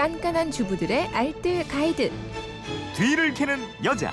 깐깐한 주부들의 알뜰 가이드. 뒤를 캐는 여자.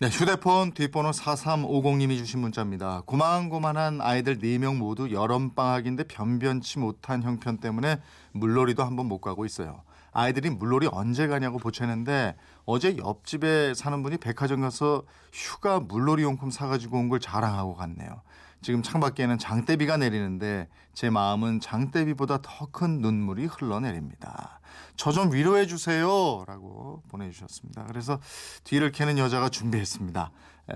네, 휴대폰 뒷번호 4350님이 주신 문자입니다. 고만고만한 아이들 4명 모두 여름방학인데 변변치 못한 형편 때문에 물놀이도 한번 못 가고 있어요. 아이들이 물놀이 언제 가냐고 보채는데 어제 옆집에 사는 분이 백화점 가서 휴가 물놀이 용품 사가지고 온 걸 자랑하고 갔네요. 지금 창밖에는 장대비가 내리는데 제 마음은 장대비보다 더 큰 눈물이 흘러내립니다. 저 좀 위로해 주세요. 라고 보내주셨습니다. 그래서 뒤를 캐는 여자가 준비했습니다.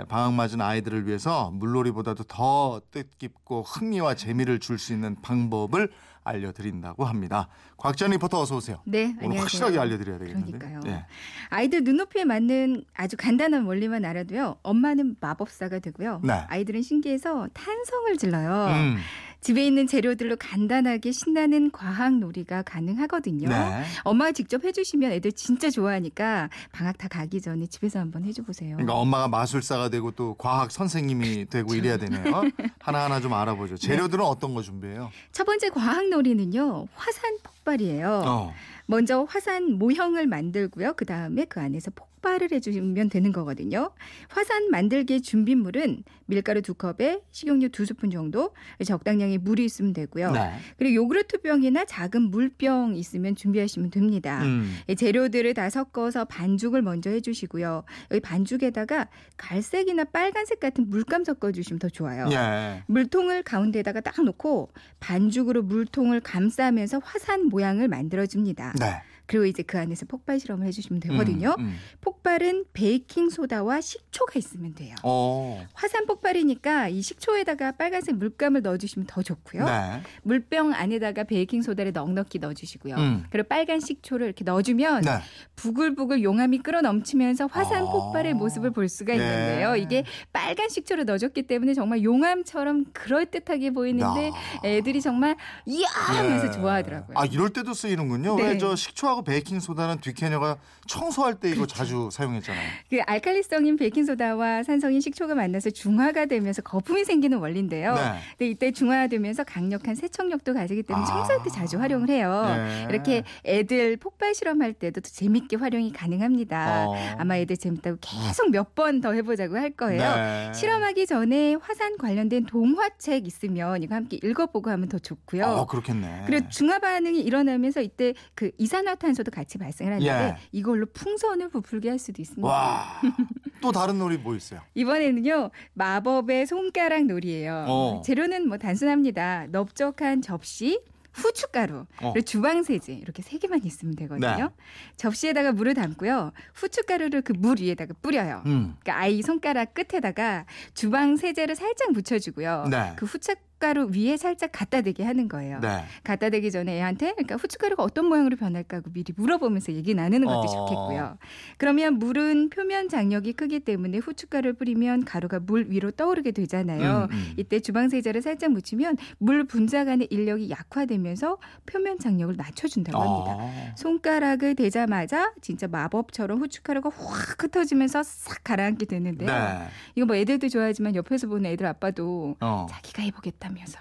방학 맞은 아이들을 위해서 물놀이보다도 더 뜻깊고 흥미와 재미를 줄 수 있는 방법을 알려드린다고 합니다. 곽전 리포터 어서 오세요. 네, 오늘 안녕하세요. 확실하게 알려드려야 되겠는데. 그러니까요. 네. 아이들 눈높이에 맞는 아주 간단한 원리만 알아도요. 엄마는 마법사가 되고요. 네. 아이들은 신기해서 탄성을 질러요. 음, 집에 있는 재료들로 간단하게 신나는 과학 놀이가 가능하거든요. 네. 엄마가 직접 해주시면 애들 진짜 좋아하니까 방학 다 가기 전에 집에서 한번 해줘 보세요. 그러니까 엄마가 마술사가 되고 또 과학 선생님이 되고 이래야 되네요. 하나하나 좀 알아보죠. 재료들은 어떤 거 준비해요? 첫 번째 과학 놀이는요. 화산 폭발이에요. 어. 먼저 화산 모형을 만들고요. 그 다음에 그 안에서 폭발을 해주면 되는 거거든요. 화산 만들기 준비물은 밀가루 두 컵에 식용유 두 스푼 정도, 적당량의 물이 있으면 되고요. 네. 그리고 요구르트 병이나 작은 물병 있으면 준비하시면 됩니다. 음. 이 재료들을 다 섞어서 반죽을 먼저 해주시고요. 여기 반죽에다가 갈색이나 빨간색 같은 물감 섞어주시면 더 좋아요. 예. 물통을 가운데다가 딱 놓고 반죽으로 물통을 감싸면서 화산 모양을 만들어줍니다. 네. 그리고 이제 그 안에서 폭발 실험을 해주시면 되거든요. 음, 음. 폭발은 베이킹 소다와 식초가 있으면 돼요. 어. 화산 폭발이니까 이 식초에다가 빨간색 물감을 넣어주시면 더 좋고요. 네. 물병 안에다가 베이킹 소다를 넉넉히 넣어주시고요. 음. 그리고 빨간 식초를 이렇게 넣어주면 네. 부글부글 용암이 끓어 넘치면서 화산 아. 폭발의 모습을 볼 수가 네. 있는데요. 이게 빨간 식초를 넣어줬기 때문에 정말 용암처럼 그럴 듯하게 보이는데 야. 애들이 정말 이야 하면서 예. 좋아하더라고요. 아 이럴 때도 쓰이는군요. 네. 왜저 식초하고 베이킹 소다는 뒷캐녀가 청소할 때 이거 그렇죠. 자주 사용했잖아요. 그 알칼리성인 베이킹 소다와 산성인 식초가 만나서 중화가 되면서 거품이 생기는 원리인데요. 네. 근데 이때 중화되면서 강력한 세척력도 가지기 때문에 아. 청소할 때 자주 활용을 해요. 네. 이렇게 애들 폭발 실험할 때도 더 재밌게 활용이 가능합니다. 어. 아마 애들 재밌다고 계속 몇 번 더 해보자고 할 거예요. 네. 실험하기 전에 화산 관련된 동화책 있으면 이거 함께 읽어보고 하면 더 좋고요. 어 그렇겠네. 그리고 중화 반응이 일어나면서 이때 그 이산화탄소 도 같이 발생을 하는데 예. 이걸로 풍선을 부풀게 할 수도 있습니다. 와. 또 다른 놀이 뭐 있어요? 이번에는요 마법의 손가락 놀이예요. 어. 재료는 뭐 단순합니다. 넓적한 접시, 후춧가루, 어. 그리고 주방 세제 이렇게 세 개만 있으면 되거든요. 네. 접시에다가 물을 담고요. 후춧가루를 그 물 위에다가 뿌려요. 음. 그러니까 아이 손가락 끝에다가 주방 세제를 살짝 묻혀주고요. 네. 그 후춧 가루 위에 살짝 갖다 대게 하는 거예요. 네. 갖다 대기 전에 애한테 그러니까 후춧가루가 어떤 모양으로 변할까 하고 미리 물어보면서 얘기 나누는 것도 어. 좋겠고요. 그러면 물은 표면 장력이 크기 때문에 후춧가루를 뿌리면 가루가 물 위로 떠오르게 되잖아요. 음, 음. 이때 주방 세제를 살짝 묻히면 물 분자 간의 인력이 약화되면서 표면 장력을 낮춰준다고 합니다. 아. 손가락을 대자마자 진짜 마법처럼 후춧가루가 확 흩어지면서 싹 가라앉게 되는데요. 네. 이거 뭐 애들도 좋아하지만 옆에서 보는 애들 아빠도 어. 자기가 해보겠다 면서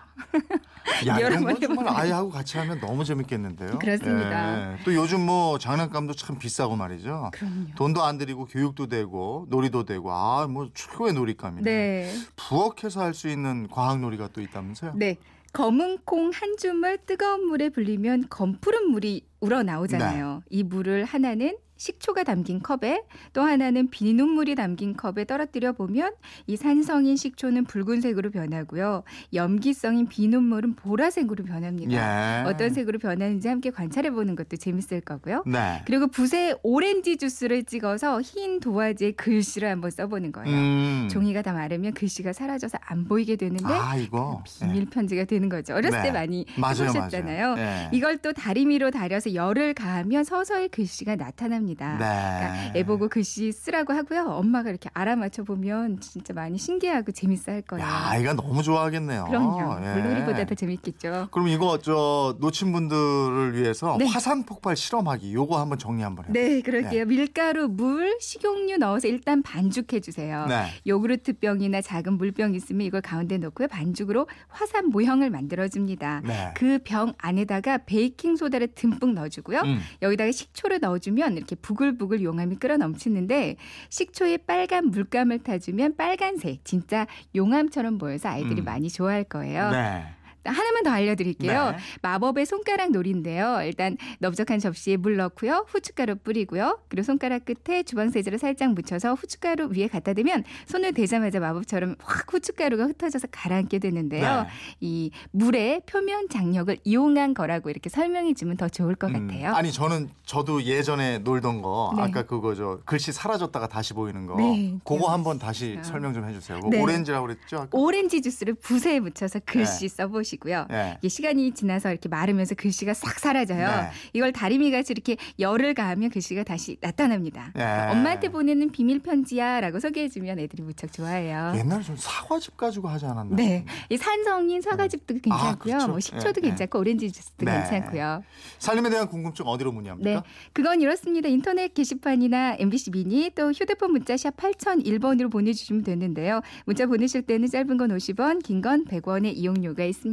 야, 여러 이런 번거 정말. 아이하고 같이 하면 너무 재밌겠는데요. 그렇습니다. 예. 또 요즘 뭐 장난감도 참 비싸고 말이죠. 그럼요. 돈도 안 들이고 교육도 되고 놀이도 되고 아 뭐 최고의 놀이감이네. 네. 부엌에서 할 수 있는 과학 놀이가 또 있다면서요? 네. 검은 콩 한 줌을 뜨거운 물에 불리면 검푸른 물이 우러나오잖아요. 이 물을 하나는 식초가 담긴 컵에 또 하나는 비눗물이 담긴 컵에 떨어뜨려 보면 이 산성인 식초는 붉은색으로 변하고요. 염기성인 비눗물은 보라색으로 변합니다. 예. 어떤 색으로 변하는지 함께 관찰해 보는 것도 재밌을 거고요. 네. 그리고 붓에 오렌지 주스를 찍어서 흰 도화지에 글씨를 한번 써보는 거예요. 음. 종이가 다 마르면 글씨가 사라져서 안 보이게 되는데 아 이거 비밀 편지가 되는 거죠. 어렸을 네. 때 많이 맞아요, 해보셨잖아요. 맞아요. 예. 이걸 또 다리미로 다려서 열을 가하면 서서히 글씨가 나타납니다. 합니다. 네. 그러니까 애 보고 글씨 쓰라고 하고요. 엄마가 이렇게 알아맞혀 보면 진짜 많이 신기하고 재밌어 할 거예요. 야, 아이가 너무 좋아하겠네요. 그럼요. 예. 물놀이보다 더 재밌겠죠. 그럼 이거 저 놓친 분들을 위해서 네. 화산 폭발 실험하기 요거 한번 정리 한번 해요. 네, 그럴게요. 밀가루, 물, 식용유 넣어서 일단 반죽해 주세요. 네. 요구르트 병이나 작은 물병 있으면 이걸 가운데 넣고요. 반죽으로 화산 모형을 만들어 줍니다. 네. 그병 안에다가 베이킹 소다를 듬뿍 넣어주고요. 음. 여기다가 식초를 넣어주면 이렇게 부글부글 용암이 끓어 넘치는데 식초에 빨간 물감을 타주면 빨간색 진짜 용암처럼 보여서 아이들이 음. 많이 좋아할 거예요. 네. 하나만 더 알려드릴게요. 네. 마법의 손가락 놀인데요. 일단 넓적한 접시에 물 넣고요. 후춧가루 뿌리고요. 그리고 손가락 끝에 주방세제를 살짝 묻혀서 후춧가루 위에 갖다 대면 손을 대자마자 마법처럼 확 후춧가루가 흩어져서 가라앉게 되는데요. 네. 이 물의 표면 장력을 이용한 거라고 이렇게 설명해 주면 더 좋을 것 음, 같아요. 아니 저는 저도 예전에 놀던 거 네. 아까 그거 저 글씨 사라졌다가 다시 보이는 거 네, 그거? 한번 다시 설명 좀 해주세요. 네. 오렌지라고 그랬죠? 아까? 오렌지 주스를 붓에 묻혀서 글씨 써보시 고요. 네. 이게 시간이 지나서 이렇게 마르면서 글씨가 싹 사라져요. 네. 이걸 다리미 같이 이렇게 열을 가하면 글씨가 다시 나타납니다. 네. 엄마한테 보내는 비밀 편지야라고 소개해주면 애들이 무척 좋아해요. 옛날에 좀 사과즙 가지고 하지 않았나? 네, 이 산성인 사과즙도 괜찮고요. 그렇죠. 뭐 식초도 네, 괜찮고 오렌지 주스도 네. 괜찮고요. 살림에 대한 궁금증 어디로 문의합니까? 네, 그건 이렇습니다. 인터넷 게시판이나 MBC 미니 또 휴대폰 문자 샵 8001번으로 보내주시면 되는데요. 문자 보내실 때는 짧은 건 50원, 긴 건 100원의 이용료가